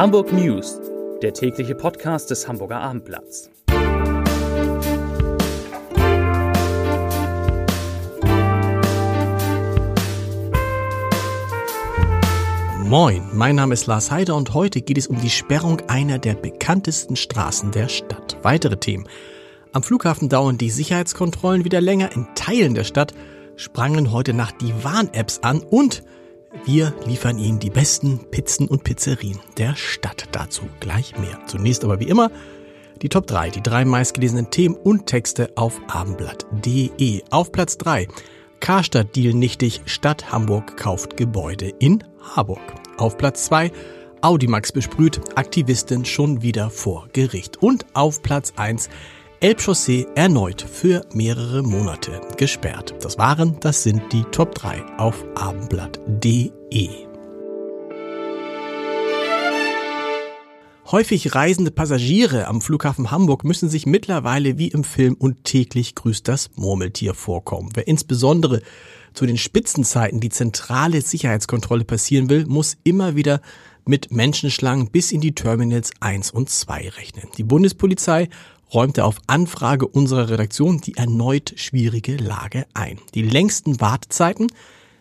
Hamburg News, der tägliche Podcast des Hamburger Abendblatts. Moin, mein Name ist Lars Heider und heute geht es um die Sperrung einer der bekanntesten Straßen der Stadt. Weitere Themen. Am Flughafen dauern die Sicherheitskontrollen wieder länger. In Teilen der Stadt sprangen heute Nacht die Warn-Apps an und wir liefern Ihnen die besten Pizzen und Pizzerien der Stadt. Dazu gleich mehr. Zunächst aber wie immer die Top 3, die drei meistgelesenen Themen und Texte auf abendblatt.de. Auf Platz 3 Karstadt-Deal nichtig, Stadt Hamburg kauft Gebäude in Harburg. Auf Platz 2 Audimax besprüht, Aktivistin schon wieder vor Gericht. Und auf Platz 1 Elbchaussee erneut für mehrere Monate gesperrt. Das waren, das sind die Top 3 auf abendblatt.de. Häufig reisende Passagiere am Flughafen Hamburg müssen sich mittlerweile wie im Film und täglich grüßt das Murmeltier vorkommen. Wer insbesondere zu den Spitzenzeiten die zentrale Sicherheitskontrolle passieren will, muss immer wieder mit Menschenschlangen bis in die Terminals 1 und 2 rechnen. Die Bundespolizei räumte auf Anfrage unserer Redaktion die erneut schwierige Lage ein. Die längsten Wartezeiten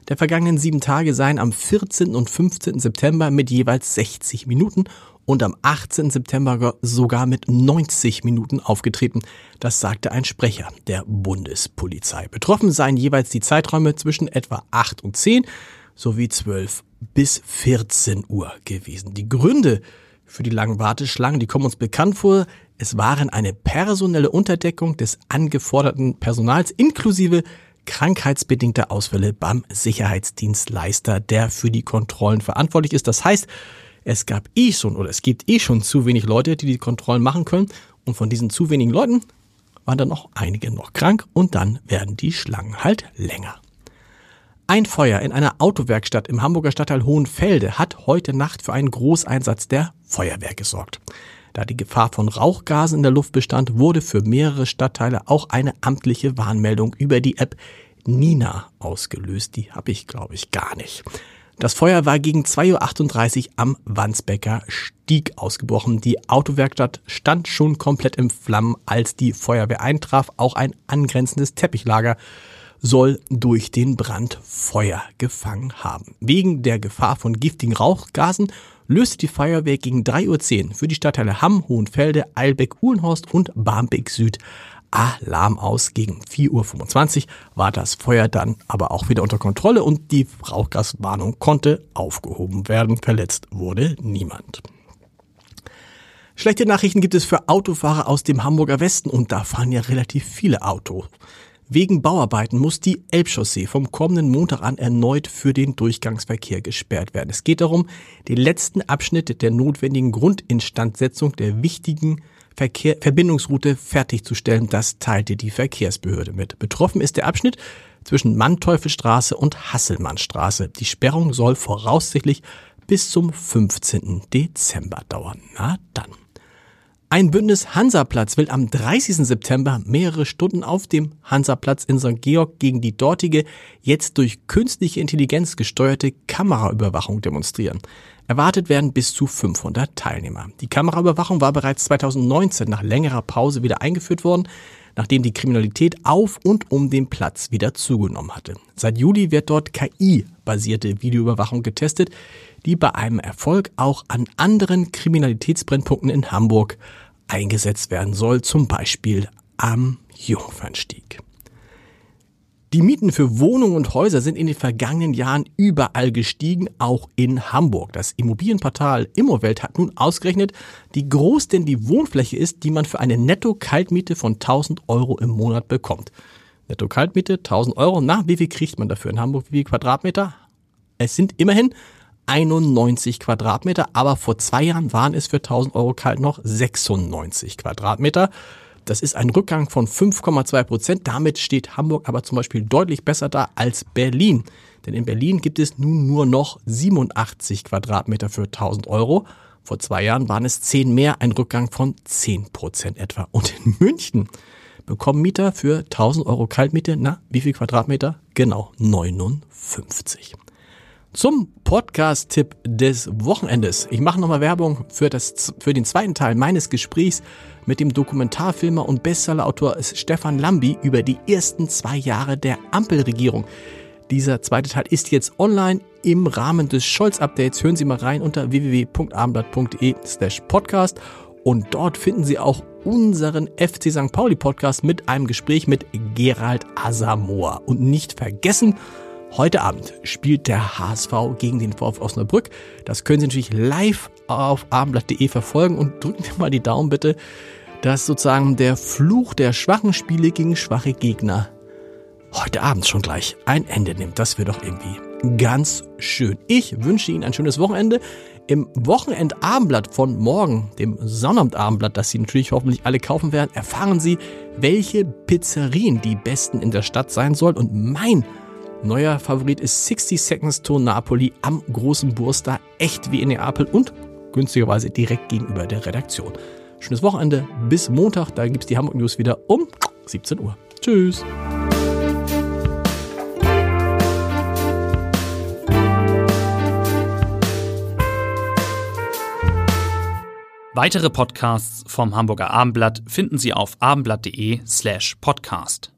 der vergangenen sieben Tage seien am 14. und 15. September mit jeweils 60 Minuten und am 18. September sogar mit 90 Minuten aufgetreten. Das sagte ein Sprecher der Bundespolizei. Betroffen seien jeweils die Zeiträume zwischen etwa 8 und 10 sowie 12 bis 14 Uhr gewesen. Die Gründe für die langen Warteschlangen, die kommen uns bekannt vor. Es waren eine personelle Unterdeckung des angeforderten Personals inklusive krankheitsbedingter Ausfälle beim Sicherheitsdienstleister, der für die Kontrollen verantwortlich ist. Das heißt, es gab eh schon oder es gibt eh schon zu wenig Leute, die die Kontrollen machen können. Und von diesen zu wenigen Leuten waren dann noch einige noch krank und dann werden die Schlangen halt länger. Ein Feuer in einer Autowerkstatt im Hamburger Stadtteil Hohenfelde hat heute Nacht für einen Großeinsatz der Feuerwehr gesorgt. Da die Gefahr von Rauchgasen in der Luft bestand, wurde für mehrere Stadtteile auch eine amtliche Warnmeldung über die App Nina ausgelöst. Die habe ich, glaube ich, gar nicht. Das Feuer war gegen 2.38 Uhr am Wandsbecker Stieg ausgebrochen. Die Autowerkstatt stand schon komplett im Flammen, als die Feuerwehr eintraf. Auch ein angrenzendes Teppichlager soll durch den Brand Feuer gefangen haben. Wegen der Gefahr von giftigen Rauchgasen löste die Feuerwehr gegen 3.10 Uhr für die Stadtteile Hamm, Hohenfelde, Eilbeck, Uhlenhorst und Barmbek Süd Alarm aus. Gegen 4.25 Uhr war das Feuer dann aber auch wieder unter Kontrolle und die Rauchgaswarnung konnte aufgehoben werden. Verletzt wurde niemand. Schlechte Nachrichten gibt es für Autofahrer aus dem Hamburger Westen und da fahren ja relativ viele Autos. Wegen Bauarbeiten muss die Elbchaussee vom kommenden Montag an erneut für den Durchgangsverkehr gesperrt werden. Es geht darum, den letzten Abschnitt der notwendigen Grundinstandsetzung der wichtigen Verkehr, Verbindungsroute fertigzustellen. Das teilte die Verkehrsbehörde mit. Betroffen ist der Abschnitt zwischen Manteuffelstraße und Hasselmannstraße. Die Sperrung soll voraussichtlich bis zum 15. Dezember dauern. Na dann. Ein Bündnis Hansaplatz will am 30. September mehrere Stunden auf dem Hansaplatz in St. Georg gegen die dortige, jetzt durch künstliche Intelligenz gesteuerte Kameraüberwachung demonstrieren. Erwartet werden bis zu 500 Teilnehmer. Die Kameraüberwachung war bereits 2019 nach längerer Pause wieder eingeführt worden, nachdem die Kriminalität auf und um den Platz wieder zugenommen hatte. Seit Juli wird dort KI-basierte Videoüberwachung getestet, die bei einem Erfolg auch an anderen Kriminalitätsbrennpunkten in Hamburg eingesetzt werden soll, zum Beispiel am Jungfernstieg. Die Mieten für Wohnungen und Häuser sind in den vergangenen Jahren überall gestiegen, auch in Hamburg. Das Immobilienportal Immowelt hat nun ausgerechnet, wie groß denn die Wohnfläche ist, die man für eine Netto-Kaltmiete von 1000 Euro im Monat bekommt. Netto-Kaltmiete 1000 Euro. Na, wie viel kriegt man dafür in Hamburg? Wie viel Quadratmeter? Es sind immerhin 91 Quadratmeter, aber vor zwei Jahren waren es für 1000 Euro kalt noch 96 Quadratmeter. Das ist ein Rückgang von 5,2 Prozent. Damit steht Hamburg aber zum Beispiel deutlich besser da als Berlin. Denn in Berlin gibt es nun nur noch 87 Quadratmeter für 1000 Euro. Vor zwei Jahren waren es 10 mehr, ein Rückgang von 10 Prozent etwa. Und in München bekommen Mieter für 1000 Euro Kaltmiete, na, wie viel Quadratmeter? Genau, 59. zum Podcast-Tipp des Wochenendes. Ich mache nochmal Werbung für, das, für den zweiten Teil meines Gesprächs mit dem Dokumentarfilmer und Bestsellerautor Stefan Lambi über die ersten zwei Jahre der Ampelregierung. Dieser zweite Teil ist jetzt online im Rahmen des Scholz-Updates. Hören Sie mal rein unter www.abendblatt.de slash podcast und dort finden Sie auch unseren FC St. Pauli Podcast mit einem Gespräch mit Gerald Asamoah. Und nicht vergessen, Heute Abend spielt der HSV gegen den VfL Osnabrück. Das können Sie natürlich live auf abendblatt.de verfolgen und drücken Sie mal die Daumen bitte, dass sozusagen der Fluch der schwachen Spiele gegen schwache Gegner heute Abend schon gleich ein Ende nimmt. Das wäre doch irgendwie ganz schön. Ich wünsche Ihnen ein schönes Wochenende. Im Wochenendabendblatt von morgen, dem Sonnabendabendblatt, das Sie natürlich hoffentlich alle kaufen werden, erfahren Sie, welche Pizzerien die besten in der Stadt sein sollen. Und mein Neuer Favorit ist 60 Seconds to Napoli am großen Burster, echt wie in Neapel und günstigerweise direkt gegenüber der Redaktion. Schönes Wochenende, bis Montag, da gibt es die Hamburg News wieder um 17 Uhr. Tschüss. Weitere Podcasts vom Hamburger Abendblatt finden Sie auf abendblatt.de slash podcast.